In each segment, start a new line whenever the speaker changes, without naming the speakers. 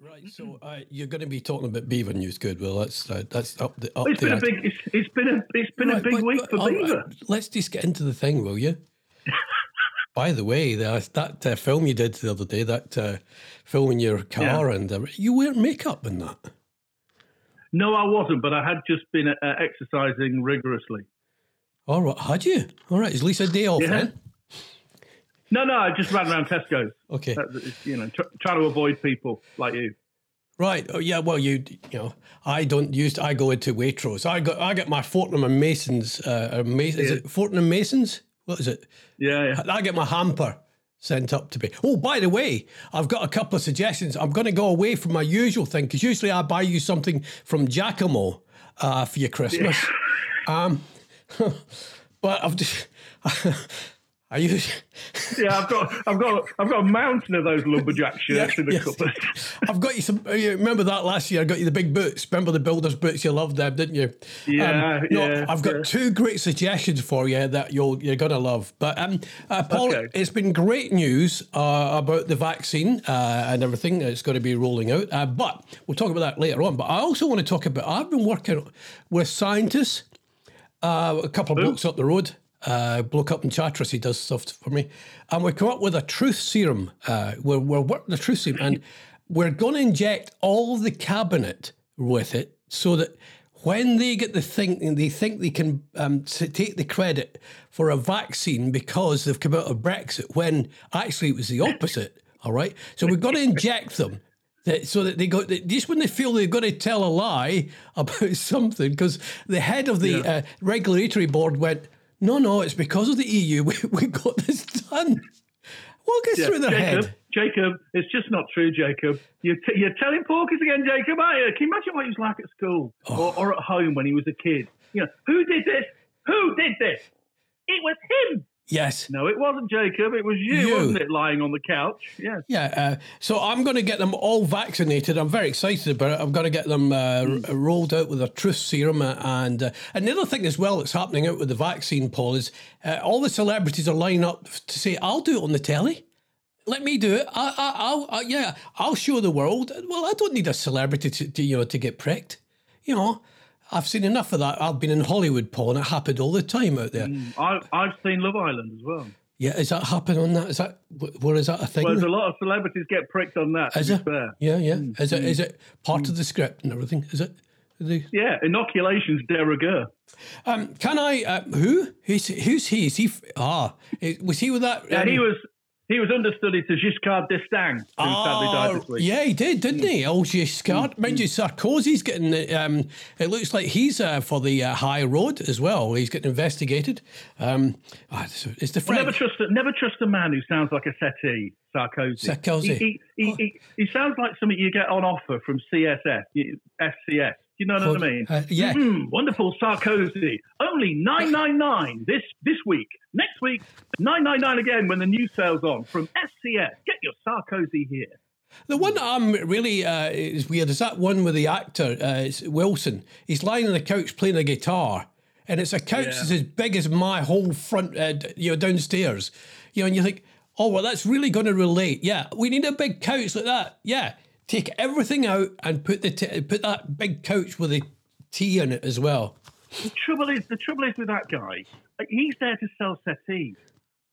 Right, so uh, you're going to be talking about Beaver news. Good. Well, that's uh, that's up the up
It's
the
been a big. It's, it's been a. It's been a big
but-
week
but-
for
right,
Beaver.
Let's just get into the thing, will you? By the way, that, that uh, film you did the other day, that uh, film in your car, and uh, you wear makeup in that.
No, I wasn't, but I had just been uh, exercising rigorously.
All right, had you? All right, is Lisa day off
Yeah.
then?
No, no, I just ran around Tesco's.
Okay.
That- you know, tr- trying to avoid people like you.
Right. Oh, yeah. Well, you you know, I don't use. I go into Waitrose. I got I get my Fortnum and Masons. Uh, or Mas- Is it Fortnum and Masons? What is it?
Yeah, yeah.
I get my hamper sent up to me. Oh, by the way, I've got a couple of suggestions. I'm going to go away from my usual thing because usually I buy you something from Jacamo uh, for your Christmas. Um, but I've just. I use.
Yeah, I've got, I've got, I've got a mountain of those lumberjack shirts in the
yes.
cupboard.
I've got you some. You remember that last year? I got you the big boots. Remember the builders' boots? You loved them, didn't you?
Yeah,
no,
yeah,
I've got
yeah.
two great suggestions for you that you'll you're gonna love. But um, uh, Paul,
Okay.
it's been great news uh, about the vaccine uh, and everything that's going to be rolling out. Uh, but we'll talk about that later on. But I also want to talk about. I've been working with scientists uh, a couple of blocks up the road. Uh, bloke up in Charteris, he does stuff for me, and we come up with a truth serum. Uh, we're we're working the truth serum, and we're going to inject all the cabinet with it, so that when they get the thinking, they think they can um, take the credit for a vaccine because they've come out of Brexit, when actually it was the opposite. All right, so we've got to inject them that, so that they go that just when they feel they've got to tell a lie about something because the head of the uh, regulatory board went no no it's because of the eu we, we got this done what gets
Yeah,
through their
Jacob,
head
Jacob, it's just not true, Jacob. You're, t- you're telling porkies again, Jacob, aren't you? Can you imagine what he was like at school
Oh.
or, or at home when he was a kid? You know, who did this? Who did this? It was him.
Yes
No, it wasn't Jacob. It was you,
You.
wasn't it, lying on the couch? Yes.
yeah uh, so i'm going to get them all vaccinated i'm very excited about it i'm going to get them uh, r- rolled out with a truth serum uh, and uh, and the other thing as well that's happening out with the vaccine paul is uh, all the celebrities are lining up to say i'll do it on the telly let me do it. I, I, I'll, I, yeah, I'll show the world. Well, I don't need a celebrity to, to, you know, to get pricked. You know, I've seen enough of that. I've been in Hollywood, Paul, and it happened all the time out there.
I, I've seen Love Island as well.
Yeah, is that happening on that? Is that wh- where is that a thing?
Well, there's a lot of celebrities get pricked on that. Is to
is
be
it?
fair.
Yeah, yeah. Is it? Is it part of the script and everything? Is it? It-
Yeah, inoculations de rigueur.
Um, can I? Uh, who? Who's, who's he? Is he? Ah, was he with that?
Yeah,
um,
he was he was understudy to Giscard d'Estaing, who sadly died this
Oh,
week.
yeah, he did, didn't he? Oh, Giscard. Mind you, Sarkozy's getting. Um, it looks like he's uh, for the uh, high road as well. He's getting investigated. Um, ah, it's, it's the
Well, never trust a, never trust a man who sounds like a settee, Sarkozy.
Sarkozy.
He, he, he, he, he sounds like something you get on offer from you- SCS. You know what I mean?
Uh, yeah.
Hmm, wonderful Sarkozy. Only nine nine nine this this week. Next week, nine nine nine again when the new sale's on from SCS. Get your Sarkozy here.
The one that I'm really uh, is weird is that one with the actor uh, Wilson. He's lying on the couch playing a guitar, and it's a couch
Yeah.
that's as big as my whole front, uh, you know, downstairs. You know, and you think, oh well, that's really going to relate. Yeah, we need a big couch like that. Yeah, take everything out and put the t- put that big couch with a tea in it as well.
The trouble is, the trouble is with that guy. He's there to sell settees.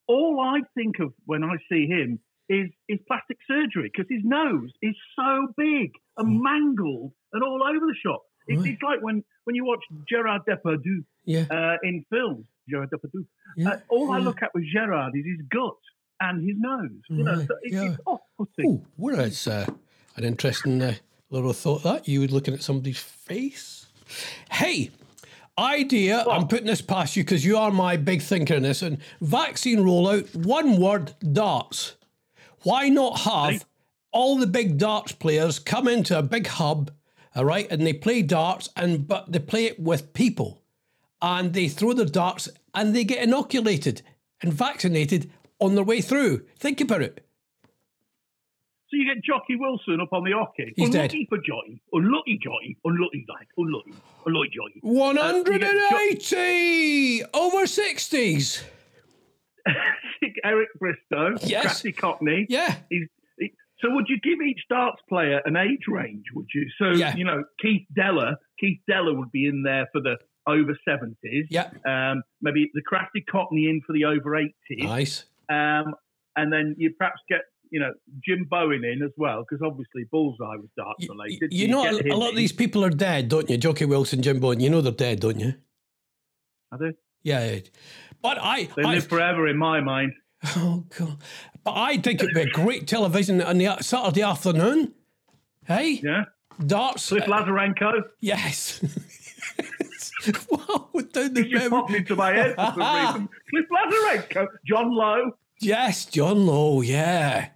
All I think of when I see him is is plastic surgery because his nose is so big and mangled and all over the shop. It's,
Right.
it's like when, when you watch Gerard Depardieu
Yeah,
uh, in films. Gerard Depardieu.
yeah.
Uh, all I look at with Gerard is his gut and his nose. You know,
Right,
so it,
yeah.
it's off-putting.
Oh, well, it's uh, an interesting uh, little thought that you were looking at somebody's face. Hey, idea. I'm putting this past you because you are my big thinker in this. And vaccine rollout, one word, darts. Why not have
Right.
all the big darts players come into a big hub, all right, and they play darts, and but they play it with people, and they throw the darts and they get inoculated and vaccinated on their way through. Think about it.
So you get Jocky Wilson up on the oche.
He's dead.
unlucky for Jocky. Unlucky Jocky. Unlucky, like. Unlucky. Unlucky Jocky. Uh, you get Jo-
180 over 60s.
Eric Bristow,
Yes.
Crafty Cockney.
Yeah.
He's, he, So would you give each darts player an age range? Would you? So
Yeah.
you know, Keith Deller, Keith Deller would be in there for the over seventies.
Yeah.
Um, maybe the crafty Cockney in for the over eighties.
Nice.
Um, and then you perhaps get you know Jim Bowen in as well because obviously Bullseye was darts related.
you
So
know,
get
a, lot of these people are dead, don't you? Jocky Wilson, Jim Bowen. You know they're dead, don't you?
Are they?
Yeah. But I,
They
I
live forever in my mind.
oh god, but I think it'd be a great television on the Saturday afternoon. Hey,
Yeah,
darts.
Cliff
uh, yes. wow, down the memory.
popped into my head for some reason. Cliff Lazarenko, John Lowe.
Yes, John Lowe. Yeah.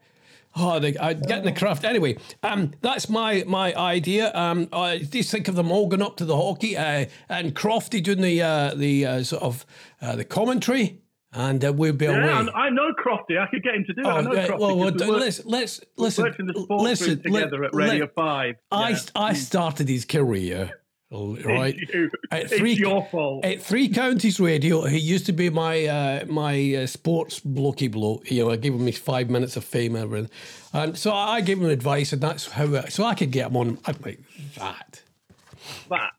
Oh, the, uh, getting the craft. Anyway, um, that's my my idea. Um, I just think of them all going up to the oche uh, and Crofty doing the uh, the uh, sort of uh, the commentary, and uh, we'll be away.
Yeah, I, I know Crofty. I could get him to do it. I know
Oh,
Crofty.
well, well,
we worked-
let's let's listen.
worked the sports
listen,
together
let-
at Radio
let-
Five.
I
Yeah.
I started his career, right.
It's.
At
It's
three-
your fault.
At Three Counties Radio, he used to be my uh, my uh, sports blokey bloke. You know, I gave him his five minutes of fame and everything. And so I gave him advice, and that's how. I, so I could get him on. I'd like that.
that.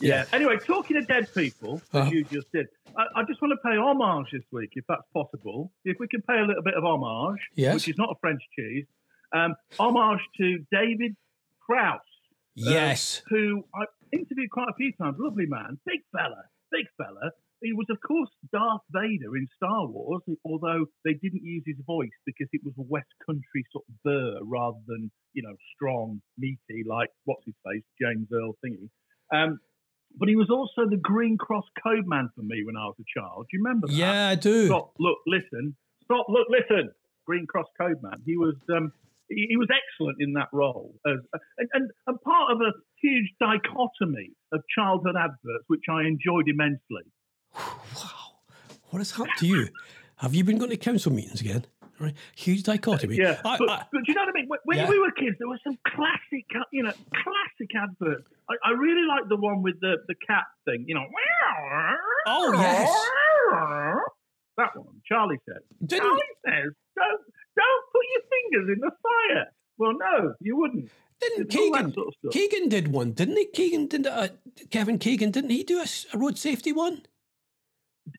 Yeah. Anyway, talking to dead people, as
Uh-huh.
you just did, I, I just want to pay homage this week, if that's possible. If we can pay a little bit of homage,
Yes.
which is not a French cheese, um, homage to David Prowse,
Yes.
who I interviewed quite a few times. Lovely man, big fella, big fella. He was, of course, Darth Vader in Star Wars, although they didn't use his voice because it was a West Country sort of burr rather than, you know, strong, meaty, like, what's his face, James Earl thingy. Um, but he was also the Green Cross Code Man for me when I was a child. Do you remember that?
Yeah, I do.
Stop, look, listen. Stop, look, listen. Green Cross Code Man. He was um, he, was excellent in that role, as, and, and and part of a huge dichotomy of childhood adverts, which I enjoyed immensely.
Wow. What has happened to you? Have you been going to council meetings again? Right. Huge dichotomy.
Yeah,
I,
but,
I,
but do you know what I mean? When, when
Yeah.
we were kids, there were some classic, you know, classic adverts. I, I really like the one with the the cat thing. You know.
Oh, yes.
That one. Charlie says.
didn't,
Charlie says, "Don't don't put your fingers in the fire." Well, no, you wouldn't.
didn't
It's
Keegan,
sort of.
Keegan did one, didn't he? Keegan did uh, Kevin Keegan, didn't he do a road safety one?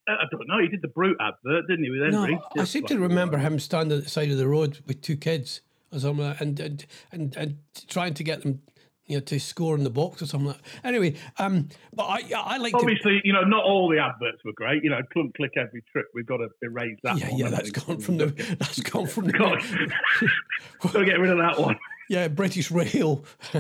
Uh, I don't know. He did the Brut advert, didn't he? With Henry.
No, I seem to remember him standing at the side of the road with two kids or something, and and and, and trying to get them, you know, to score in the box or something. Like that. Anyway, um, but I I like to.
Obviously, you know, not all the adverts were great. You know, clunk click every trip. We've got to erase that.
Yeah,
one,
yeah, that's gone from the that's gone from the
got to get rid of that one.
Yeah British Rail.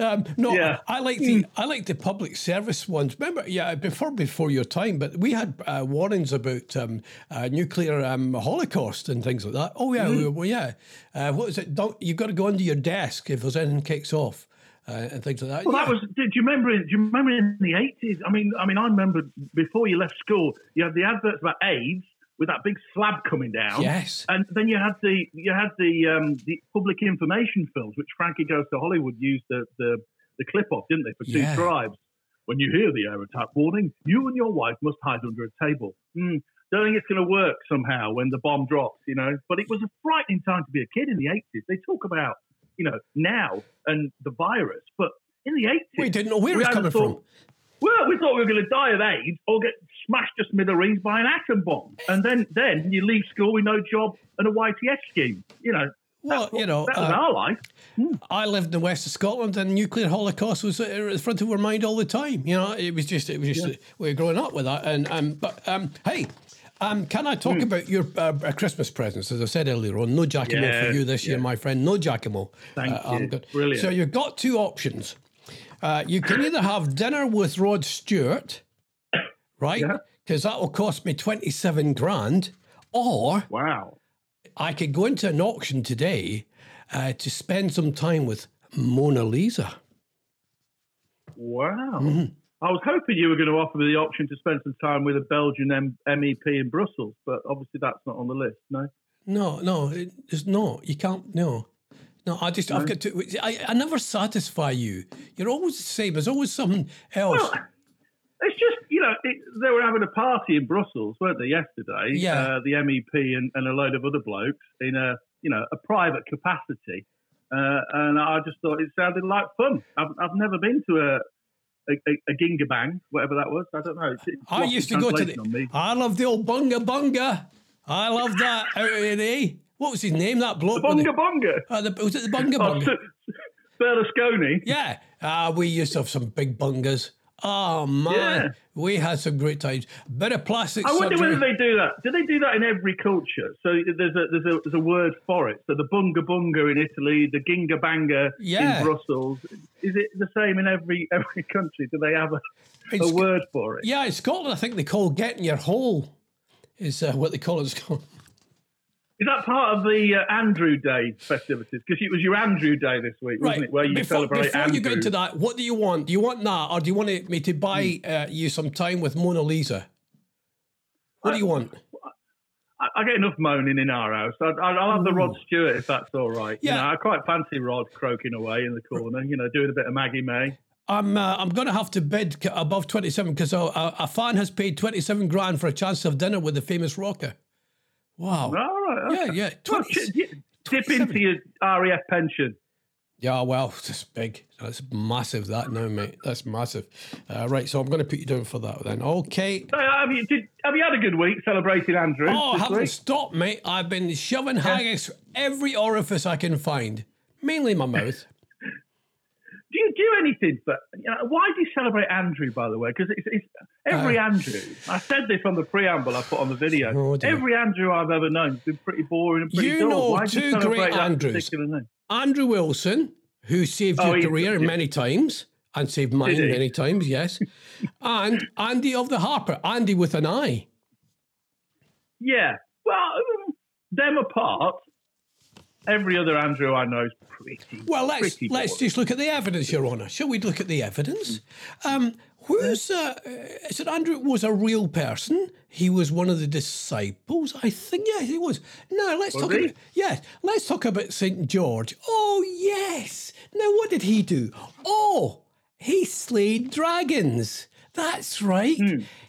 um, no,
Yeah.
I, I like the I like the public service ones. Remember, yeah, before before your time, but we had uh, warnings about um, uh, nuclear um, holocaust and things like that. Oh yeah,
Mm-hmm.
well yeah. Uh, what is it? Don't you've got to go under your desk if there's anything kicks off uh, and things like that.
Well,
yeah.
that was. Did you remember? in- Do you remember in the eighties? I mean, I mean, I remember before you left school, you had the adverts about AIDS with that big slab coming down.
yes.
And then you had the you had the um, the public information films, which Frankie Goes to Hollywood used the the, the clip off, didn't they, for two
Yeah.
tribes? When you hear the air attack warning, you and your wife must hide under a table. Hmm, don't think it's going to work somehow when the bomb drops, you know. But it was a frightening time to be a kid in the eighties. They talk about you know now and the virus, but in the eighties,
We didn't know where it was coming from.
Well, we thought we were going to die of AIDS or get smashed to smithereens by an atom bomb, and then then you leave school with no job and a YTS scheme. You know,
Well, you know,
that was
uh,
our life.
I lived in the west of Scotland, and nuclear holocaust was at the front of our mind all the time. You know, it was just it was just we were growing up with that. And um, but um, hey. Um, can I
Hmm.
talk about your uh, Christmas presents? As I said earlier on, no Jacamo for you this year, my friend. No Jacamo.
Thank
Uh,
you. Brilliant.
So you've got two options. Uh, you can either have dinner with Rod Stewart, right?
Yeah.
Because that will cost me twenty-seven grand, or
Wow.
I could go into an auction today uh, to spend some time with Mona Lisa.
Wow.
Mm-hmm.
I was hoping you were going to offer me the option to spend some time with a Belgian M- MEP in Brussels, but obviously that's not on the list. No.
No, no, it's no. You can't. No, no. I just I've got to. I, I never satisfy you. You're always the same. There's always something else.
Well, it's just you know it, they were having a party in Brussels, weren't they? Yesterday,
Yeah.
uh, the MEP and, and a load of other blokes in a you know, a private capacity. Uh, and I just thought it sounded like fun. I've, I've never been to a, a, a, a Ginga Bang, whatever that was. I don't know. It's, it's
I used to go to the. I love the old bunga bunga. I love that out in eh? What was his name? That bloke. with
Bunga
the-
Bunga.
uh, the, was it the bunga
Oh,
bunga?
Berlusconi.
Yeah, uh, we used to have some big bungas. Oh man,
Yeah.
we had some great times. Bit of plastic
I wonder
surgery.
whether they do that. Do they do that in every culture? So there's a there's a there's a word for it. So the bunga bunga in Italy, the ginga banga
Yeah.
in Brussels. Is it the same in every every country? Do they have a, a word for it?
Yeah, in Scotland, I think they call getting your hole is uh, what they call it. in Scotland.
Is that part of the uh, Andrew Day festivities? Because it was your Andrew Day this week, wasn't it? Where you
before,
celebrate
before
Andrew.
you go into that, what do you want? Do you want that, or do you want me to buy
Hmm.
uh, you some time with Mona Lisa? What do you want?
I, I get enough moaning in our house. I, I, I'll have the Rod Stewart if that's all right.
Yeah.
You know, I quite fancy Rod croaking away in the corner. You know, doing a bit of Maggie May.
I'm uh, I'm going to have to bid above twenty seven because a, a, fan has paid twenty seven grand for a chance to have dinner with the famous rocker. Wow.
All right.
Yeah,
okay.
yeah.
Well,
20
ch- dip into your RAF pension.
Yeah, well, it's big. That's massive, that now, mate. That's massive. Uh, right, so I'm going to put you down for that then. Okay.
So, have you did, have you had a good week celebrating Andrew?
Oh, I haven't
week?
stopped, mate. I've been shoving haggis every orifice I can find, mainly my mouth.
Do anything? But you know, why do you celebrate Andrew? By the way, because it's, it's every Andrew. I said this on the preamble I put on the video.
Uh, Oh,
every Andrew I've ever known has been pretty boring and pretty
You
dull.
know
why do you celebrate
great Andrews. Andrew Wilson, who saved
Oh,
your career
yeah.
many times and saved mine many times, yes. and Andy of the Harper, Andy with an eye.
Yeah. Well, um, them apart, every other Andrew I know is pretty.
Well, let's
pretty
let's just look at the evidence, Your Honour. Shall we look at the evidence? Um, who's uh, uh, St Andrew was a real person. He was one of the disciples. I think. Yeah, he was. No, let's talk
he?
about. Yes, let's talk about Saint George. Oh yes. Now, what did he do? Oh, he slayed dragons. That's right.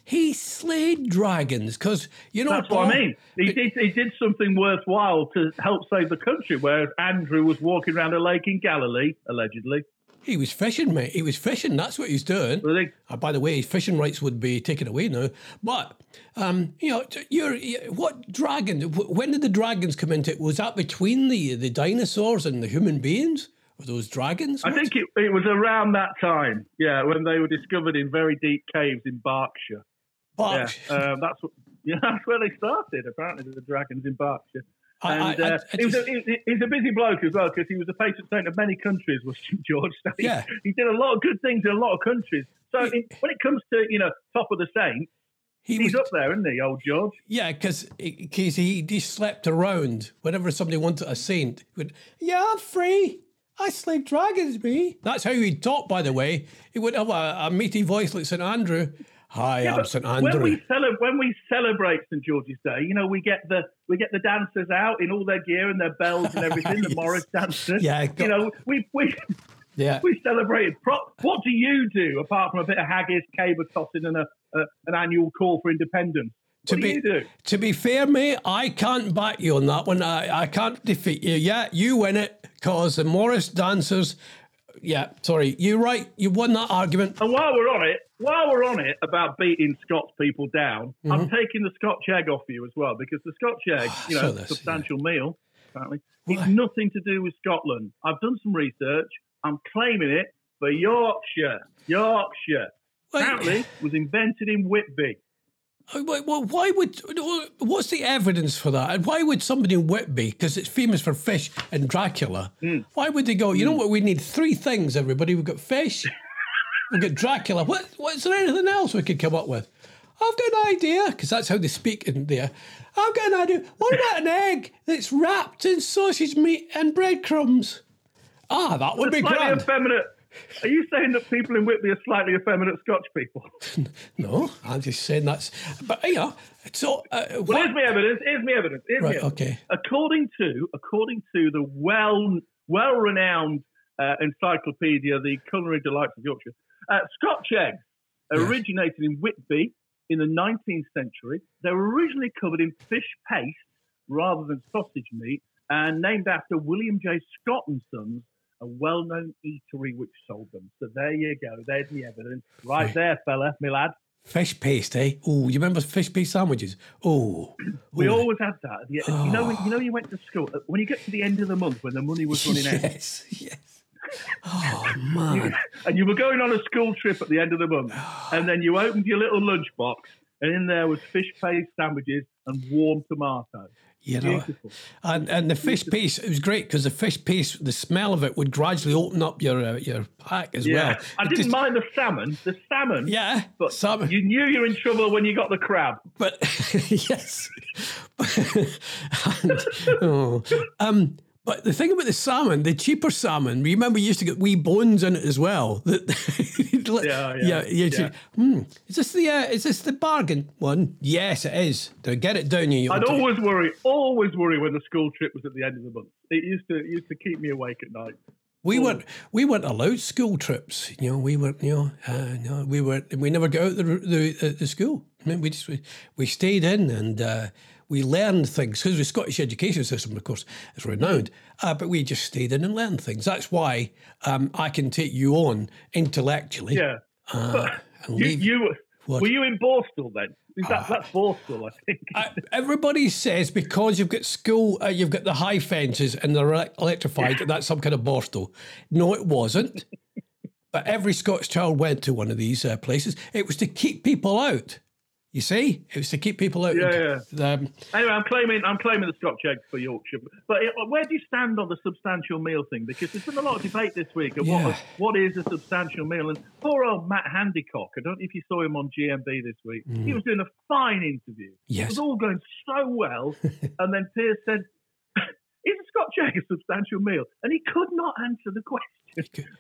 He slayed dragons because you know.
Hmm. That's what I mean. He did, he did something worthwhile to help save the country, whereas Andrew was walking around a lake in Galilee, allegedly.
He was fishing, mate. He was fishing. That's what he's doing.
Really?
Uh, by the way, his fishing rights would be taken away now. But um, you know, you're, you what dragon? When did the dragons come into it? Was that between the the dinosaurs and the human beings? Were those dragons?
I think it, it was around that time, yeah, when they were discovered in very deep caves in Berkshire.
But
Yeah, um, that's what, yeah, that's where they started. Apparently, the dragons in Berkshire.
I-
And
I-
uh,
I
he, was a,
just-
he, he's a busy bloke as well because he was a patron saint of many countries. Was St George? So he,
Yeah.
he did a lot of good things in a lot of countries. So in, when it comes to you know top of the saints,
he
he's
was,
up there, isn't he, old George?
yeah, because he, he slept around. Whenever somebody wanted a saint, he would yeah, I'm free. I slay dragons, me. That's how he'd talk, by the way. He would have a, a meaty voice like St Andrew. Hi, I'm
But
St
When
Andrew.
we celebrate, when we celebrate St George's Day, you know, we get the we get the dancers out in all their gear and their bells and everything. The
Yes.
Morris dancers.
Yeah,
you know, we we
yeah.
we celebrated. What do you do apart from a bit of haggis, caber tossing, and a, a an annual call for independence?
To
What do
be
you do?
to be fair, mate, I can't back you on that one. I, I can't defeat you. Yeah, you win it because the Morris dancers. Yeah, sorry, you're right. You won that argument.
And while we're on it, while we're on it about beating Scots people down, I'm mm-hmm. taking the Scotch egg off you as well because the Scotch oh, egg, you know,
this,
substantial meal, apparently,
Why?
it's nothing to do with Scotland. I've done some research. I'm claiming it for Yorkshire. Yorkshire.
Wait.
Apparently, was invented in Whitby.
Uh, why- why- Why would? What's the evidence for that? And why would somebody in Whitby, because it's famous for fish and Dracula, why would they go? You know what? We need three things. Everybody, we've got fish, we've got Dracula. What? What's there anything else we could come up with? I've got an idea, because that's how they speak in there. I've got an idea. What about an egg that's wrapped in sausage meat and breadcrumbs? Ah, that would be
Slightly
grand.
effeminate. Are you saying that people in Whitby are slightly effeminate Scotch people?
No, I'm just saying that's. But yeah, so uh,
Well, here's my evidence. Here's my evidence. Here's
Right,
evidence.
okay.
According to according to the well well renowned uh, encyclopedia, the Culinary Delights of Yorkshire, uh, Scotch eggs
Yes.
originated in Whitby in the 19th century. They were originally covered in fish paste rather than sausage meat, and named after William J. Scott and Sons, a well-known eatery which sold them. So there you go. There's the evidence, right there, fella, my lad.
Fish paste, eh? Oh, you remember fish paste sandwiches? Oh,
We always had that. at the- You know, when, you know, you went to school uh, when you get to the end of the month when the money was running out,
yes, yes. Oh man,
and you were going on a school trip at the end of the month, and then you opened your little lunchbox, and in there was fish paste sandwiches and warm tomatoes.
You know,
Beautiful.
and and the fish paste it was great because the fish paste, the smell of it would gradually open up your uh, your pack as
Yeah,
well.
I
It
didn't
just-
mind the salmon. The salmon,
Yeah,
but
salmon.
you knew you were in trouble when you got the crab.
But yes, and, oh, um, but the thing about the salmon, the cheaper salmon, remember you used to get wee bones in it as well.
Yeah, yeah, yeah.
should- hmm, is this the uh, is this the bargain one? Yes, it is. To get it down you.
I'd always worry, always worry when the school trip was at the end of the month. It used to it used to keep me awake at night.
We weren't we weren't allowed school trips. You know, we weren't. You know, uh, no, we were. We never got out the the, uh, the school. I mean, we just we, we stayed in and uh, we learned things because the Scottish education system, of course, is renowned. Uh, but we just stayed in and learned things. That's why um, I can take you on intellectually.
Yeah.
Uh,
You, you were- you in Borstal then? Is that, that's Borstal, I think.
I, everybody says because you've got school, uh, you've got the high fences and they're electrified, that that's some kind of borstal. No, it wasn't. but every Scots child went to one of these uh, places. It was to keep people out. You see, it was to keep people out.
Yeah,
Um,
Anyway, I'm claiming I'm claiming the Scotch egg for Yorkshire. But it, where do you stand on the substantial meal thing? Because there's been a lot of debate this week of
Yeah.
what, what is a substantial meal. And poor old Matt Handycock, I don't know if you saw him on GMB this week. He was doing a fine interview.
Yes.
It was all going so well. and then Piers said, "Is a Scotch egg a substantial meal?" And he could not answer the question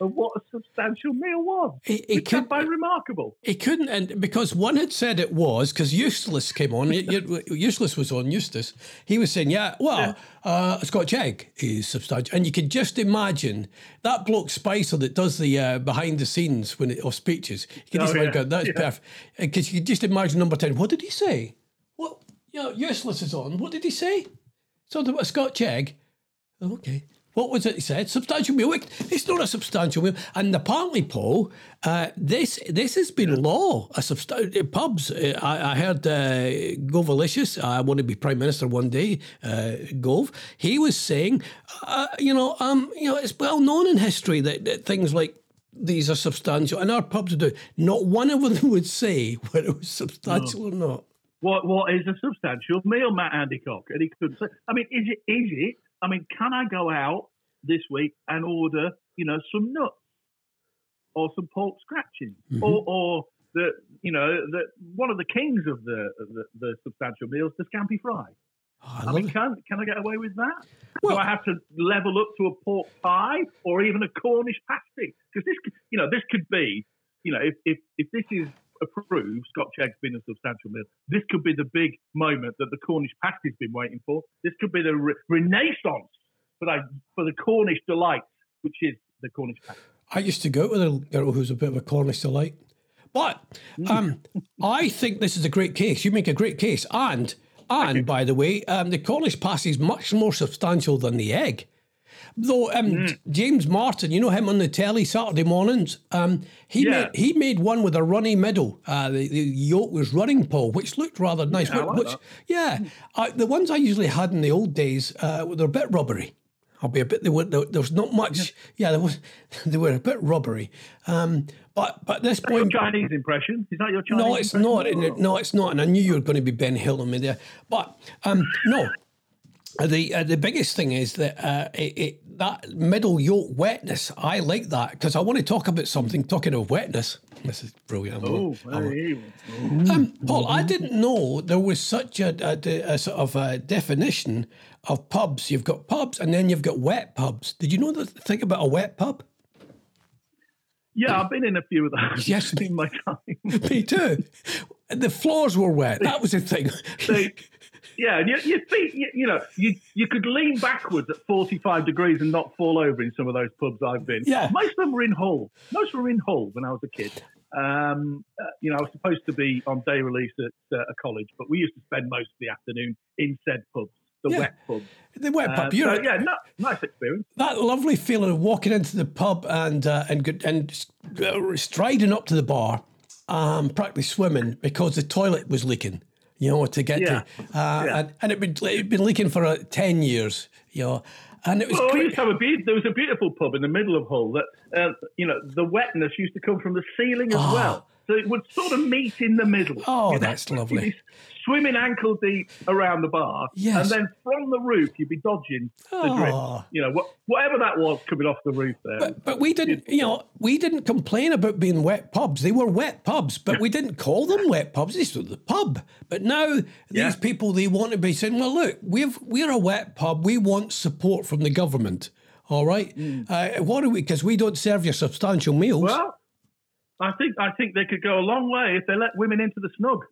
of what a substantial meal was.
He- he
Which I
could-
find remarkable.
He couldn't, and because one had said it was, because Useless came on, Useless was on Eustice. He was saying, "Yeah, well, uh, a Scotch egg is substantial," and you could just imagine that bloke Spicer that does the uh, behind the scenes when it, of speeches. You could just
Oh,
imagine,
yeah,
that's
yeah.
perfect, because you could just imagine number ten. What did he say? What? You know, Useless is on. What did he say? About a Scotch egg. Okay. What was it he said? Substantial meal. It's not a substantial meal. And apparently, Paul, uh, this this has been law. A substan- pubs. Uh, I, I heard uh, Govalicious. I want to be prime minister one day. Uh, Gove. He was saying, uh, you know, um, you know, it's well known in history that, that things like these are substantial, and our pubs do. Not one of them would say whether it was substantial or not.
What what is a substantial meal, Matt Handycock? And he couldn't say. I mean, is it is it? I mean, can I go out this week and order, you know, some nuts or some pork scratchings
Mm-hmm.
or or the you know the one of the kings of the the, the substantial meals, the scampi fry.
Oh, I
I mean,
it.
can can I get away with that?
Well-
Do I have to level up to a pork pie or even a Cornish pasty? Because this, you know, this could be, you know, if if, if this is approved, Scotch eggs being a substantial meal, this could be the big moment that the Cornish pasty's been waiting for. This could be the re- renaissance for that for the Cornish delight, which is the Cornish pasty.
I used to go with a girl who's a bit of a Cornish delight. But um, I think this is a great case. You make a great case. And and by the way, um, the Cornish pasty is much more substantial than the egg. Though um, J- James Martin, you know him on the telly Saturday mornings. Um, he
Yeah.
made he made one with a runny middle. Uh, the, the yolk was running, pole, which looked rather nice.
Yeah, I like
which, yeah, I, the ones I usually had in the old days, uh, they're a bit rubbery. I'll be a bit. There, were, there, there was not much. Yeah, there was. They were a bit rubbery. Um, but but this
Your
point,
Chinese impression is that your Chinese?
no, it's
impression?
not. No, it's not. And I knew you were going to be Ben Hill on me there. But um, no, the uh, the biggest thing is that uh, it, it, that middle yolk wetness. I like that because I want to talk about something. Talking of wetness, this is brilliant. I'm-
Oh,
um, Paul, I didn't know there was such a, a, a sort of a definition of pubs. You've got pubs and then you've got wet pubs. Did you know the thing about a wet pub?
yeah, I've been in a few of those
Yes.
in my time.
Me too. The floors were wet. That was the thing.
So, yeah, and your, your feet, you, you know, you you could lean backwards at 45 degrees and not fall over in some of those pubs I've been.
Yeah.
Most of them were in Hull. Most were in Hull when I was a kid. Um, uh, you know, I was supposed to be on day release at uh, a college, but we used to spend most of the afternoon in said pubs. the
Yeah.
wet pub.
The wet
Uh,
pub. You're
so, yeah, no, nice experience.
that lovely feeling of walking into the pub and uh, and and uh, striding up to the bar, um, practically swimming because the toilet was leaking. You know to get
Yeah.
to, uh,
Yeah.
and and it had been, it'd been leaking for uh, ten years. You know, and it was
Well, we used to have a be- there was a beautiful pub in the middle of Hull that uh, you know the wetness used to come from the ceiling as
Oh.
well, so it would sort of meet in the middle.
Oh,
You'd
that's lovely.
Swimming ankle deep around the bar,
Yes.
and then from the roof you'd be dodging the
Oh.
drift. You know, what, whatever that was coming off the roof there.
But, but we didn't, you know, we didn't complain about being wet pubs. They were wet pubs, but we didn't call them wet pubs. This was the pub. But now these
Yeah.
people they want to be saying, "Well, look, we've we're a wet pub. We want support from the government. All right, uh, what are we? Because we don't serve you substantial meals.
Well, I think I think they could go a long way if they let women into the snug.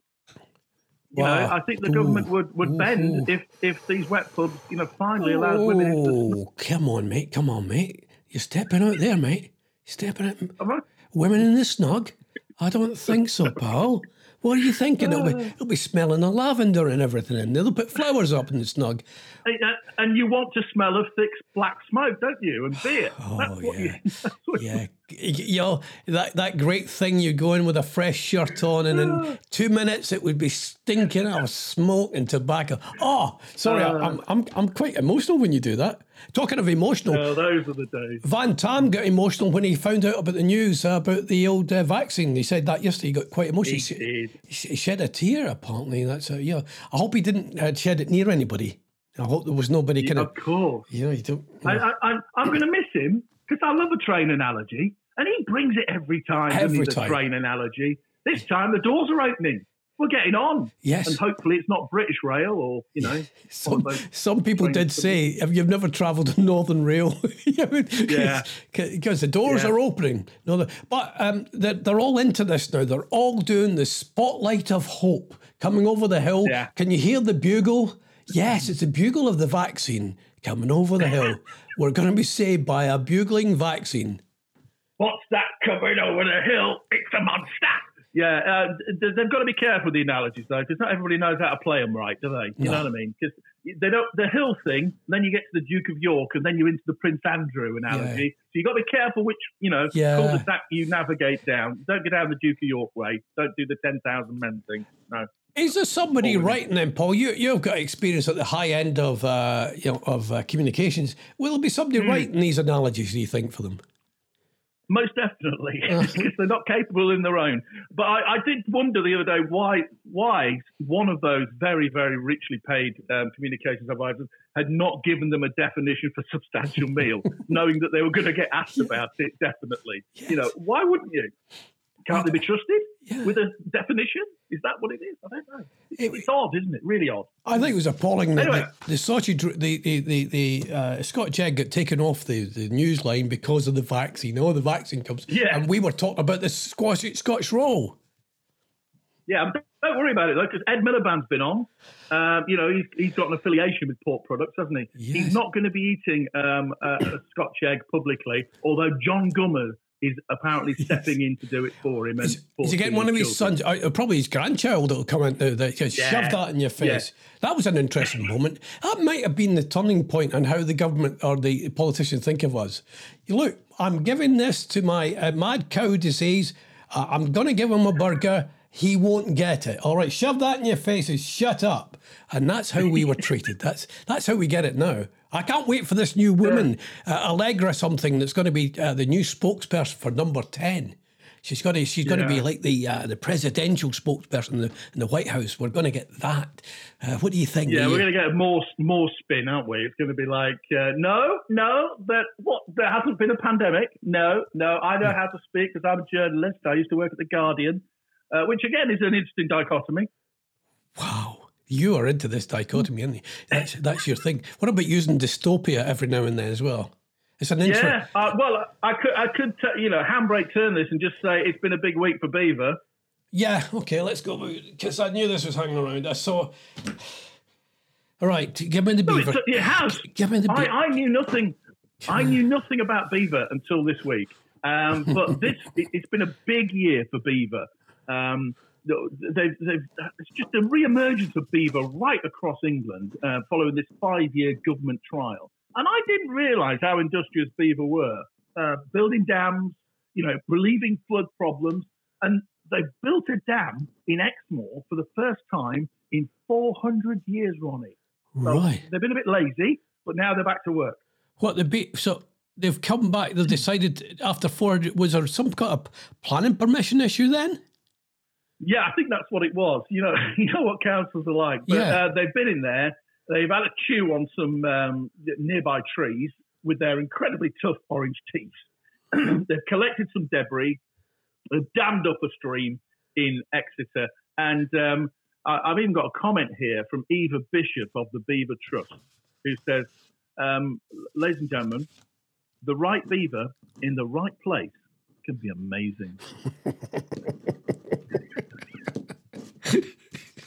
You know, I think the government would, would
Ooh.
bend if if these wet pubs, you know, finally allowed women into the snug.
oh, come on, mate. Come on, mate. You're stepping out there, mate. You're stepping out. Women in the snug? I don't think so, pal. What are you thinking? It'll be, it'll be smelling of lavender and everything in there. They'll put flowers up in the snug.
Uh, And you want to smell of thick black smoke, don't you? And beer.
Oh,
that's
yeah.
you.
Yeah, you know that that great thing you go in with a fresh shirt on, and in two minutes it would be stinking of smoke and tobacco. Oh, sorry, I- I'm I'm I'm quite emotional when you do that. Talking of emotional,
Oh, those are the days.
Van Tam got emotional when he found out about the news about the old uh, vaccine. He said that yesterday. He got quite emotional.
He did.
He he shed a tear. Apparently, that's a, yeah. I hope he didn't uh, shed it near anybody. I hope there was nobody kind of
Of course.
you know you don't.
I, I, I'm, I'm going to miss him because I love a train analogy, and he brings it every time.
Every
the
time.
train analogy. This time the doors are opening. We're getting on.
Yes.
And hopefully it's not British Rail or you know.
Some, some people did say, if you've never travelled on Northern Rail,
Yeah.
because the doors
Yeah.
are opening. No, but um, they're, they're all into this now. They're all doing the spotlight of hope coming over the hill.
Yeah.
Can you hear the bugle? Yes, it's the bugle of the vaccine coming over the hill. We're going to be saved by a bugling vaccine.
What's that coming over the hill? It's a monster. Yeah, uh, they've got to be careful with the analogies though, because not everybody knows how to play them right, do they? You
No.
know what I mean? Because they don't. The hill thing, then you get to the Duke of York, and then you're into the Prince Andrew analogy. So you have got to be careful which you know
Yeah.
cul-de-sac you navigate down. Don't go down the Duke of York way. Don't do the ten thousand men thing. No.
Is there somebody writing them, Paul? You you've got experience at the high end of uh, you know of uh, communications. Will there be somebody
Hmm.
writing these analogies? Do you think for them?
Most definitely, because they're not capable in their own. But I, I did wonder the other day why why one of those very very richly paid um, communications advisors had not given them a definition for substantial meal, knowing that they were going to get asked about it. Definitely, you know, why wouldn't you? Can't they be trusted
Yeah.
with a definition? Is that what it is? I don't know.
It-
It's odd, isn't it? Really odd.
I think it was appalling that
Anyway.
the, the sausage, the the the, the uh, Scotch egg got taken off the, the news line because of the vaccine. Oh, the vaccine comes,
Yeah.
and we were talking about the Scotch Scotch roll.
Yeah, don't- don't worry about it though, because Ed Miliband's been on. Um, you know, he's, he's got an affiliation with pork products, hasn't he?
Yes.
He's not going to be eating um, a, a Scotch egg publicly, although John Gummer is apparently stepping in to do it for him. And
Is, is he getting one of his
children.
sons? Uh, probably his grandchild that'll come out now. That just
Yeah.
shove that in your face. That was an interesting moment. That might have been the turning point on how the government or the politicians think of us. Look, I'm giving this to my uh, mad cow disease. Uh, I'm going to give him a burger. He won't get it. All right, shove that in your face and shut up. And that's how we were treated. That's that's how we get it now. I can't wait for this new woman, uh, Allegra something, that's going to be uh, the new spokesperson for Number Ten. She's got to. She's going to be like the uh, the presidential spokesperson in the, in the White House. We're going to get that. Uh, what do you think?
Yeah,
Do
we're
you-
going to get more more spin, aren't we? It's going to be like, uh, no, no, that what there hasn't been a pandemic. No, no, I know how to speak because I'm a journalist. I used to work at the Guardian, uh, which again is an interesting dichotomy.
Wow, you are into this dichotomy, aren't you? That's that's your thing. What about using dystopia every now and then as well? It's an intro.
Yeah, uh, well, I could, I could, t- you know, handbrake turn this and just say it's been a big week for Beaver.
Yeah, okay, let's go. Because I knew this was hanging around. I saw. All right, give me the beaver.
it's, it has.
Give me the
I,
beaver.
I knew nothing. I knew nothing about Beaver until this week. Um, but this, it, it's been a big year for Beaver. Um, they've, they've, it's just a re-emergence of beaver right across England uh, following this five-year government trial. And I didn't realise how industrious beaver were, uh, building dams, you know, relieving flood problems, and they built a dam in Exmoor for the first time in 400 years, Ronnie. So
right.
They've been a bit lazy, but now they're back to work.
What the be so they've come back. They've decided after four. Was there some kind of planning permission issue then?
Yeah, I think that's what it was. You know, you know what councils are like. But
Yeah.
uh, they've been in there. They've had a chew on some um, nearby trees with their incredibly tough orange teeth. they've collected some debris. They've dammed up a stream in Exeter, and um, I, I've even got a comment here from Eva Bishop of the Beaver Trust, who says, um, "Ladies and gentlemen, the right beaver in the right place can be amazing."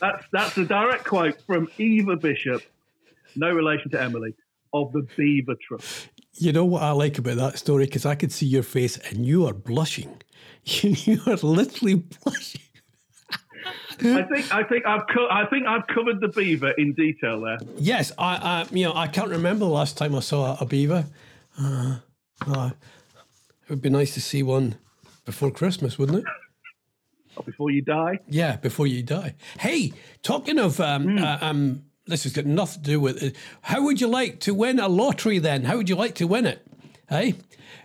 That's that's a direct quote from Eva Bishop, no relation to Emily, of the Beaver Trust.
You know what I like about that story because I could see your face and you are blushing. You are literally blushing.
I think I think I've co- I think I've covered the beaver in detail there.
Yes, I, I you know I can't remember the last time I saw a beaver. Uh, uh, it would be nice to see one before Christmas, wouldn't it?
Before you die,
Yeah, before you die. Hey, talking of um, uh, um, this has got nothing to do with it. How would you like to win a lottery then? How would you like to win it? Hey,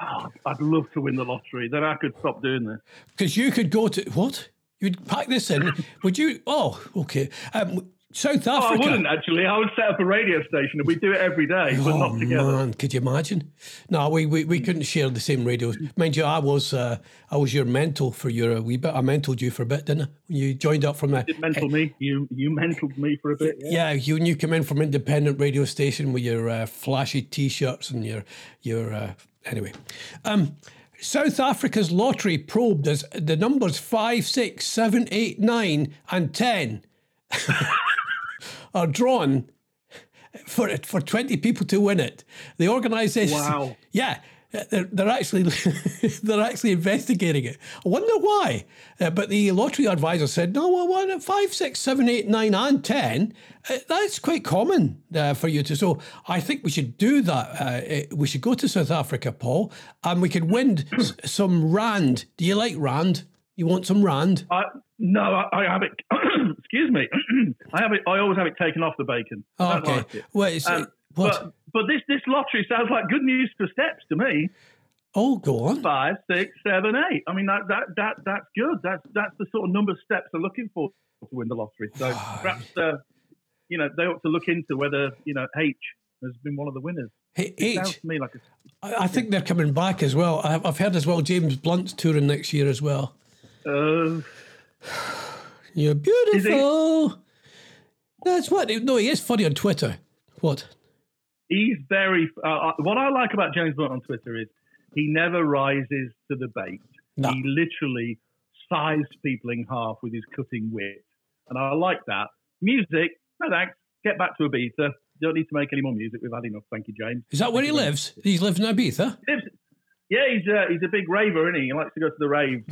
oh, I'd love to win the lottery. Then I could stop doing this.
because you could go to what? You'd pack this in. would you? Oh, okay. Um, South
Oh, I wouldn't actually. I would set up a radio station and we'd do it every day, but
Oh
not together.
man, could you imagine? No, we, we, we couldn't share the same radio. Mind you, I was uh, I was your mentor for your uh, wee bit. I mentored you for a bit, didn't I? When you joined up from the
Did mental me? You you mentaled me for a bit. Yeah.
yeah, you you come in from independent radio station with your uh, flashy T-shirts and your your uh, anyway. Um, South Africa's lottery probed as the numbers five, six, seven, eight, nine, and ten are drawn for it for twenty people to win it. The organisation,
Wow.
yeah. They're, they're actually they're actually investigating it. I wonder why. Uh, but the lottery advisor said, no, well, one, five, six, seven, eight, nine, and ten. Uh, that's quite common uh, for you to. So I think we should do that. Uh, uh, we should go to South Africa, Paul, and we could win s- some rand. Do you like rand? You want some rand?
I, no, I, I have it. excuse me. I have it. I always have it taken off the bacon.
Oh, okay.
like it.
Well,
Um,
what?
But but this this lottery sounds like good news for steps to me.
oh, go on.
Five, six, seven, eight. I mean that that that that's good. That's that's the sort of number of steps they're looking for to win the lottery. So perhaps uh, you know they ought to look into whether you know H has been one of the winners.
Hey,
It sounds to me like a
I I think they're coming back as well. I've I've heard as well. James Blunt's touring next year as well.
Uh,
You're beautiful. That's what. No, he is funny on Twitter. What?
he's very. Uh, uh, what I like about James Blunt on Twitter is he never rises to the bait.
No.
He literally size people in half with his cutting wit, and I like that. Music, no thanks. Get back to Ibiza. Don't need to make any more music. We've had enough. Thank you, James.
Is that where he lives? He's lives in Ibiza.
Lives- Yeah, he's a, he's a big raver, isn't he? He likes to go to the rave,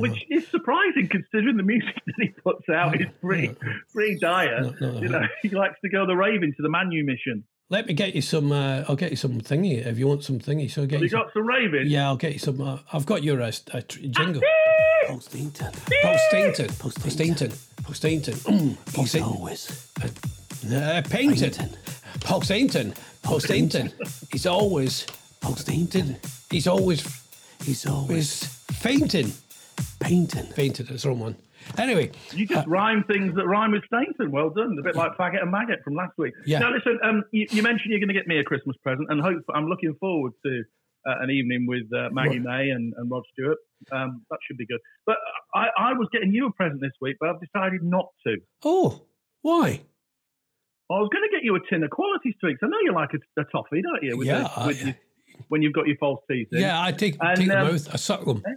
which is surprising considering the music that he puts out is pretty pretty dire.
No, no,
You know, he likes to go the raving to the Manumission.
Let me get you some. Uh, I'll get you some thingy if you want some thingy. So I'll get you.
You
Some,
got some raving.
yeah, I'll get you some. Uh, I've got your uh, uh, jingle.
Paul Stainton.
Paul Stainton. Paul Stainton. Paul Stainton. Paul Stainton.
always
Uh, Painted.
Stainton.
Paul Stainton. Paul Stainton. He's always.
Paul Stainton.
He's always.
He's always
He's fainting.
painting.
Fainted. That's the wrong one. Anyway,
You just rhyme things that rhyme with Stainton. Well done. A bit like faggot and maggot from last week.
Yeah.
Now listen, um, you, you mentioned you're going to get me a Christmas present, and hope I'm looking forward to uh, an evening with uh, Maggie May and, and Rod Stewart. Um, that should be good. But I, I was getting you a present this week, but I've decided not to.
oh, why?
I was going to get you a tin of quality streaks. I know you like a, a toffee, don't you? With
Yeah,
the- with
I-
your- when you've got your false teeth in.
Yeah, I take
And,
take them
um,
out. I suck them.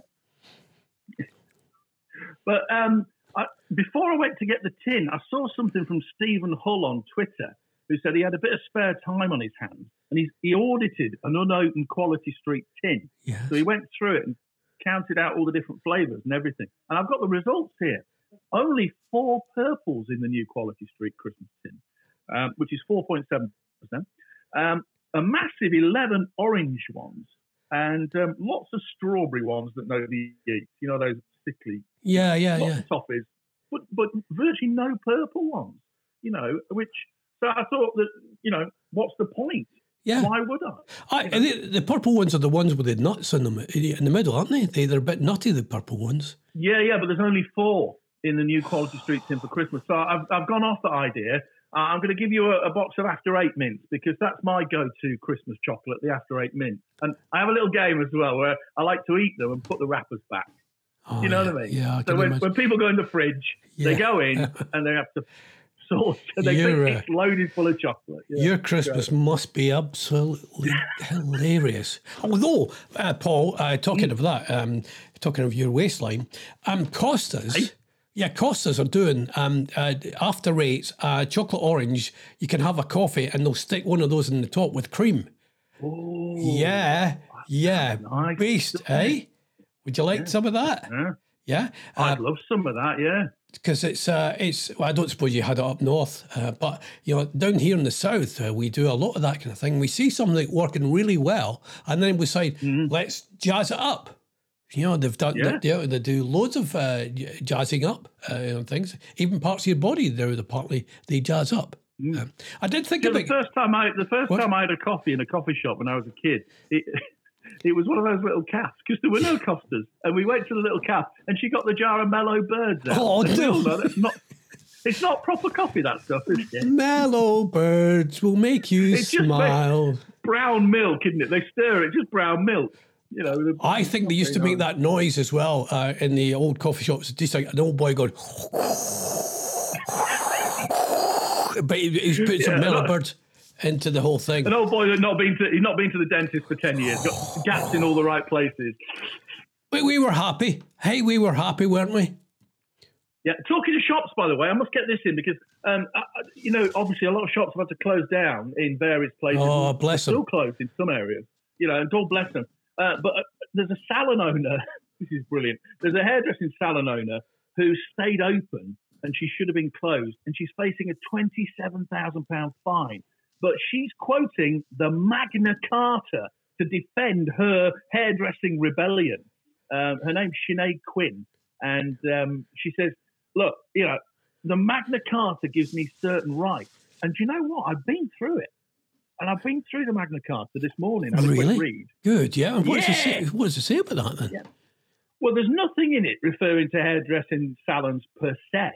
But um, I, before I went to get the tin, I saw something from Stephen Hull on Twitter who said he had a bit of spare time on his hands and he's, he audited an unopened Quality Street tin.
Yeah.
So he went through it and counted out all the different flavors and everything. And I've got the results here. Only four purples in the new Quality Street Christmas tin, um, which is 4.7%. Um, a massive 11 orange ones, and um, lots of strawberry ones that nobody eats. You know, those sickly
Yeah, yeah, yeah.
of toffees, but, but virtually no purple ones, you know, which, so I thought that, you know, what's the point?
Yeah.
Why would I?
I, and the, the purple ones are the ones with the nuts in them in the middle, aren't they? they? They're a bit nutty, the purple ones.
Yeah, yeah, but there's only four in the new Quality Street tin for Christmas. So I've, I've gone off the idea. Uh, I'm going to give you a, a box of After Eight mints because that's my go-to Christmas chocolate, the After Eight mint. And I have a little game as well where I like to eat them and put the wrappers back.
Oh,
You know
yeah,
what I mean?
Yeah, I
so
can
when,
imagine.
when people go in the fridge, they
Yeah.
go in and they have to sort. They
You're,
think
uh,
it's loaded full of chocolate. Yeah.
Your Christmas must be absolutely hilarious. Although, uh, Paul, uh, talking of that, um, talking of your waistline, um, Costas, yeah, Costas are doing um, uh, After Eight, uh, chocolate orange. You can have a coffee and they'll stick one of those in the top with cream.
Oh,
Yeah, yeah,
nice.
beast, eh? Would you like some of that?
yeah.
Yeah,
I'd love some of that. Yeah.
because it's uh, it's. Well, I don't suppose you had it up north, uh, but you know, down here in the south, uh, we do a lot of that kind of thing. We see something working really well, and then we say, let's jazz it up. You know, they've done.
Yeah.
They, they do loads of uh, jazzing up uh, and things. Even parts of your body, they're the partly they jazz up. Um, I did think
Yeah,
about.
the first time I the first
What?
time I had a coffee in a coffee shop when I was a kid, it, it was one of those little caps because there were no Costas, and we went to the little cap, and she got the jar of mellow birds out.
Oh, no.
that's not. It's not proper coffee, that stuff, is it?
Mellow birds will make you
It's just
smile.
Brown milk, isn't it? They stir it, just brown milk. You know. the-
I think they used to make that noise as well uh, in the old coffee shops. Just like an old boy going, but he, he's put some
Yeah.
mellow birds into the whole thing.
An old boy that not been to he's not been to the dentist for ten years, got gaps in all the right places.
But we were happy. Hey, we were happy, weren't we?
Yeah, talking to shops, by the way, I must get this in because, um, I, you know, obviously a lot of shops have had to close down in various places.
Oh, bless
Still
them.
closed in some areas, you know, and God bless them. Uh, but uh, there's a salon owner. this is brilliant. There's a hairdressing salon owner who stayed open and she should have been closed, and she's facing a twenty-seven thousand pound fine. But she's quoting the Magna Carta to defend her hairdressing rebellion. Um, her name's Sinead Quinn, and um, she says, "Look, you know, the Magna Carta gives me certain rights, and do you know what? I've been through it, and I've been through the Magna Carta this morning. I
Really?
read.
Good, yeah. And what, does it say, what does it say about that then?
Yeah. Well, there's nothing in it referring to hairdressing salons per se,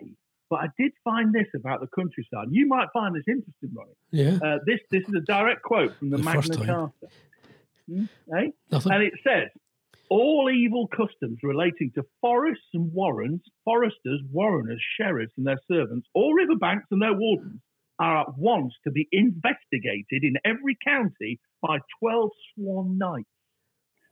but I did find this about the countryside. You might find this interesting, Ronnie.
Yeah,
Uh, this this is a direct quote from the,
The
Magna. Carta. Hmm? Eh?
nothing.
And it says, all evil customs relating to forests and warrens, foresters, warreners, sheriffs and their servants, all riverbanks and their wardens are at once to be investigated in every county by 12 sworn knights.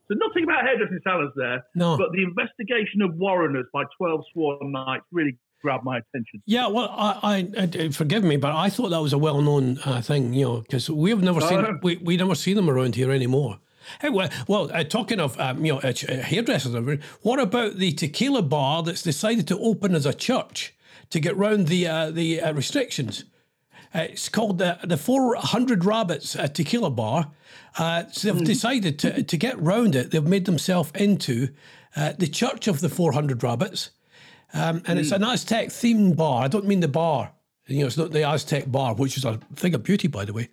So nothing about hairdressing salons there,
no.
but the investigation of warreners by 12 sworn knights really grabbed my attention.
Yeah, well, I, I, I forgive me, but I thought that was a well-known uh, thing, you know, because we've never
Oh,
seen we, we never see them around here anymore. Hey, well, well uh, talking of um, you know uh, uh, hairdressers, what about the tequila bar that's decided to open as a church to get round the uh, the uh, restrictions? Uh, it's called the the Four Hundred Rabbits Tequila Bar. Uh, so they've decided to to get round it. They've made themselves into uh, the Church of the Four Hundred Rabbits. Um, and it's an Aztec themed bar. I don't mean the bar. You know, it's not the Aztec bar, which is a thing of beauty, by the way.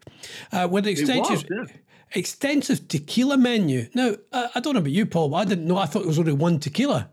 Uh, with an extensive,
yeah.
extensive tequila menu. Now, uh, I don't know about you, Paul, but I didn't know. I thought there was only one tequila.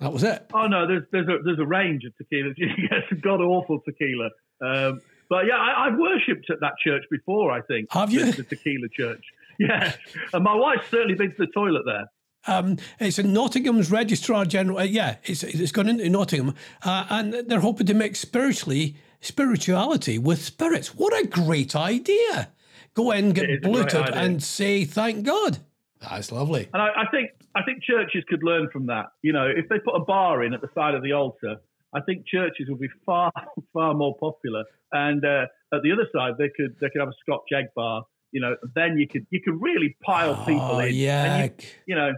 That was it.
Oh no, there's there's a there's a range of tequilas. You get some god awful tequila. Um, but yeah, I, I've worshipped at that church before. I think
Have you?
the, the tequila church? Yes, and my wife's certainly been to the toilet there.
Um, it's in Nottingham's Registrar General. Uh, yeah, it's it's gone into Nottingham, uh, and they're hoping to mix spiritually spirituality with spirits. What a great idea! Go in, get bloated, and say thank God. That's lovely.
And I, I think I think churches could learn from that. You know, if they put a bar in at the side of the altar, I think churches would be far far more popular. And uh, at the other side, they could they could have a Scotch egg bar. You know, then you could you could really pile people
Oh,
in.
yeah.
And you, you know,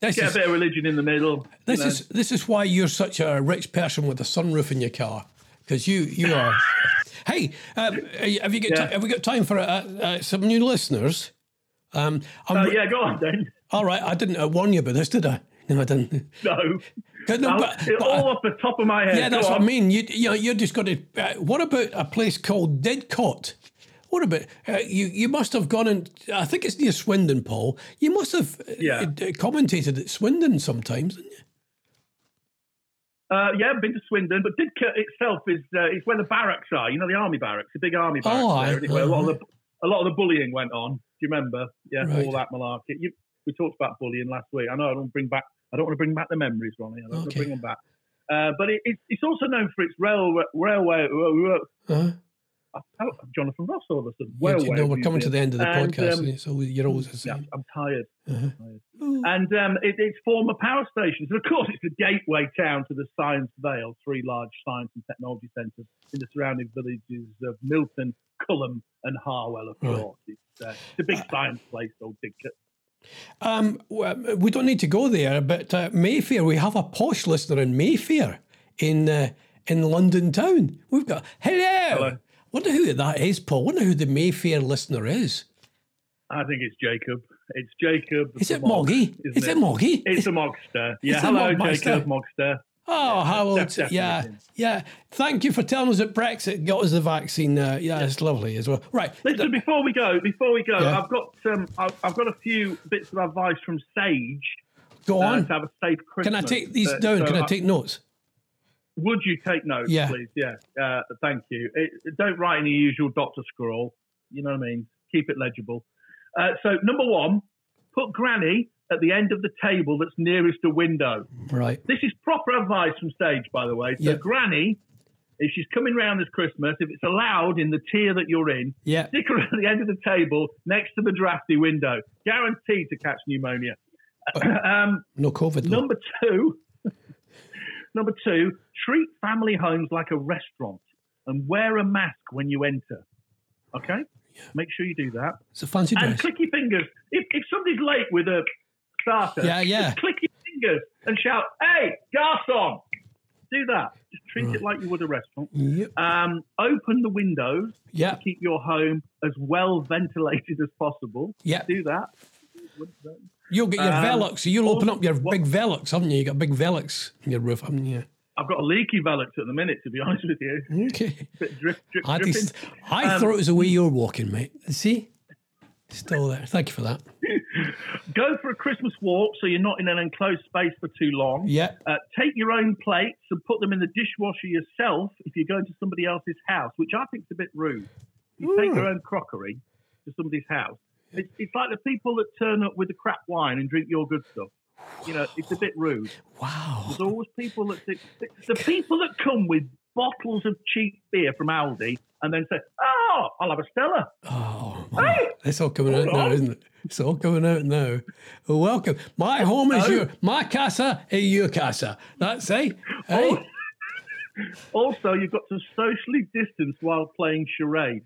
This
get
is,
a bit of religion in the middle.
this
know.
is this is why you're such a rich person with a sunroof in your car because you you are. hey, um, have you got
Yeah.
ti- have we got time for uh, uh, some new listeners? Um,
Oh yeah, go on then.
All right, I didn't uh, warn you about this, did I? No, I didn't.
No,
no, but- but,
all
uh,
off the top of my head.
yeah,
Go
that's what I mean. You, you know, you're just going to. Uh, what about a place called Didcot? What about uh, you? You must have gone and I think it's near Swindon, Paul. You must have uh,
Yeah.
uh, commentated at Swindon sometimes, didn't you?
Uh, yeah, I've been to Swindon, but Didcot itself is uh, is where the barracks are. You know, the army barracks, the big army barracks.
Oh,
there,
I-
isn't a lot of the a lot of the bullying went on. Do you remember? Yeah,
Right.
all that malarkey. You, we talked about bullying last week. I know I don't bring back. I don't want to bring back the memories, Ronnie. I don't want to bring them back. Uh, but it, it, it's also known for its railway. railway
Uh-huh.
oh, Jonathan Ross all of a sudden.
Yeah, you know, we're coming to the end of the
And,
podcast,
um,
so you're always the
Yeah,
same.
I'm tired.
Uh-huh.
tired. And um, it, it's former power stations. And of course, it's the gateway town to the Science Vale, three large science and technology centres in the surrounding villages of Milton, Culham, and Harwell, of
Right.
course. It's, uh, it's a big science place, old Didcot.
Um, we don't need to go there, but uh, Mayfair, we have a posh listener in Mayfair in uh, in London town. We've got hello.
Hello.
Wonder who that is, Paul. Wonder who the Mayfair listener is.
I think it's Jacob. It's Jacob.
Is it Moggy?
isn't
it Moggy?
It's a Mogster. Yeah,
It's
hello. Jacob Mogster.
Oh, how
def-
old? Yeah, yeah. Thank you for telling us that Brexit got us the vaccine. Uh, yeah, it's lovely as well. Right.
Listen, before we go, before we go,
Yeah.
I've got um, I've, I've got a few bits of advice from Sage
Go
uh,
on.
to have a safe Christmas.
Can I take these
Uh,
down?
so
Can I take notes?
Would you take notes,
Yeah.
please? Yeah. Uh, thank you. It, don't write any usual doctor scroll. You know what I mean? Keep it legible. Uh, so, number one, put Granny at the end of the table that's nearest a window.
Right.
This is proper advice from Sage, by the way. So,
Yeah.
Granny, if she's coming round this Christmas, if it's allowed in the tier that you're in,
Yeah.
stick her at the end of the table next to the drafty window. Guaranteed to catch pneumonia. um,
No COVID. though.
Number two, number two, treat family homes like a restaurant and wear a mask when you enter. Okay? Make sure you do that.
It's a fancy dress.
And click your fingers. If, if somebody's late with a starter,
Yeah, yeah.
just click your fingers and shout, hey, garçon. Do that. Just treat it like you would a restaurant.
Yep.
Um, open the windows
Yeah.
to keep your home as well ventilated as possible.
Yeah.
Do that.
You'll get your
Um,
Velux. You'll open up your
what-
big Velux, haven't you? You got big Velux in your roof, haven't you?
I've got a leaky Velux at the minute, to be honest with you.
Okay.
Drip, drip,
I, just, I
Um,
thought it was the way you're walking, mate. See? Still there. Thank you for that.
Go for a Christmas walk so you're not in an enclosed space for too long.
Yeah.
Uh, take your own plates and put them in the dishwasher yourself if you're going to somebody else's house, which I think is a bit rude. You take
Hmm.
your own crockery to somebody's house. It's, it's like the people that turn up with the crap wine and drink your good stuff. You know, it's a bit rude.
Wow.
There's always people that the, the people that come with bottles of cheap beer from Aldi and then say, "Oh, I'll have a Stella."
Oh,
Hey!
it's all coming out
Hold
now, isn't it? It's all coming out now. Well, welcome. My home is
Oh.
your, my casa is your casa. That's it. Hey. Eh?
Also, you've got to socially distance while playing charades.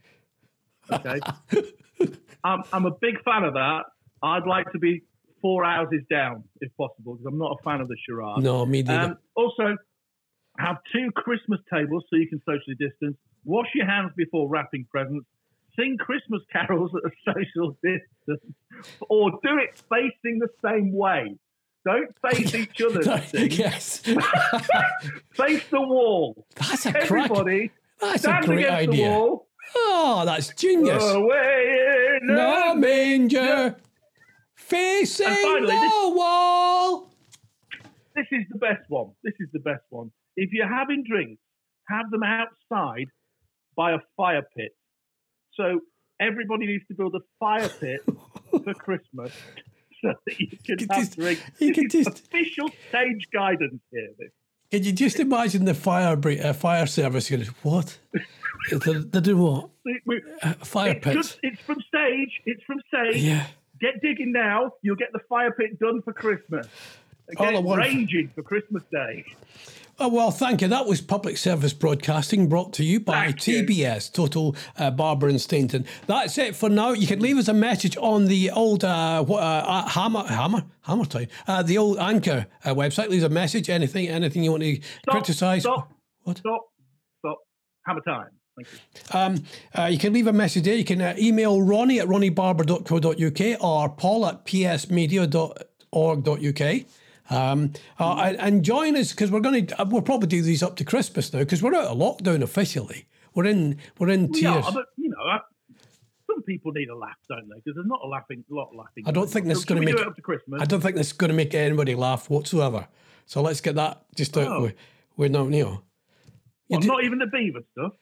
Okay. I'm, I'm a big fan of that. I'd like to be four houses down if possible because I'm not a fan of the charade.
No, me neither.
Um, also, have two Christmas tables so you can socially distance. Wash your hands before wrapping presents. Sing Christmas carols at a social distance, or do it facing the same way. Don't face each other.
yes.
Face the wall.
That's a crack.
Everybody
That's a great idea.
wall.
Oh, that's genius.
Away in
no manger. Facing
And finally,
the
this-
wall.
This is the best one. This is the best one. If you're having drinks, have them outside by a fire pit. So everybody needs to build a fire pit for Christmas so that you can
could
have
just-
drinks.
you
This
could just-
official Sage guidance here. This.
Can you just imagine the fire uh, fire service going, what? they, do what?
We- we-
Uh, fire
It's,
pits.
just, it's from Sage. It's from Sage.
Yeah.
Get digging now. You'll get the fire pit done for Christmas.
All
Get ranging for Christmas Day.
Oh, well, thank you. That was public service broadcasting brought to you by
Thank you.
TBS, Total uh, Barber and Stainton. That's it for now. You can leave us a message on the old uh, what, uh, uh, Hammer, Hammer, Hammer Time, uh, the old Anchor uh, website. Leave us a message, anything, anything you want to
Stop,
criticise.
Stop.
What?
Stop. Stop. Hammer time. Thank you.
Um, uh, you can leave a message there. You can uh, email Ronnie at ronniebarber.co.uk or paul at psmedia.org.uk. Um, uh, and, and join us because we're going to we'll probably do these up to Christmas now because we're out of lockdown officially. We're in we're in
We
tiers.
are, but you know, I, some people need a laugh, don't they? Because there's not a laughing, lot of laughing.
I don't think this is going to make
up to Christmas.
I don't think this is going to make anybody laugh whatsoever. So let's get that just out
Oh.
with, with no, you know. Do-
not even the beaver stuff.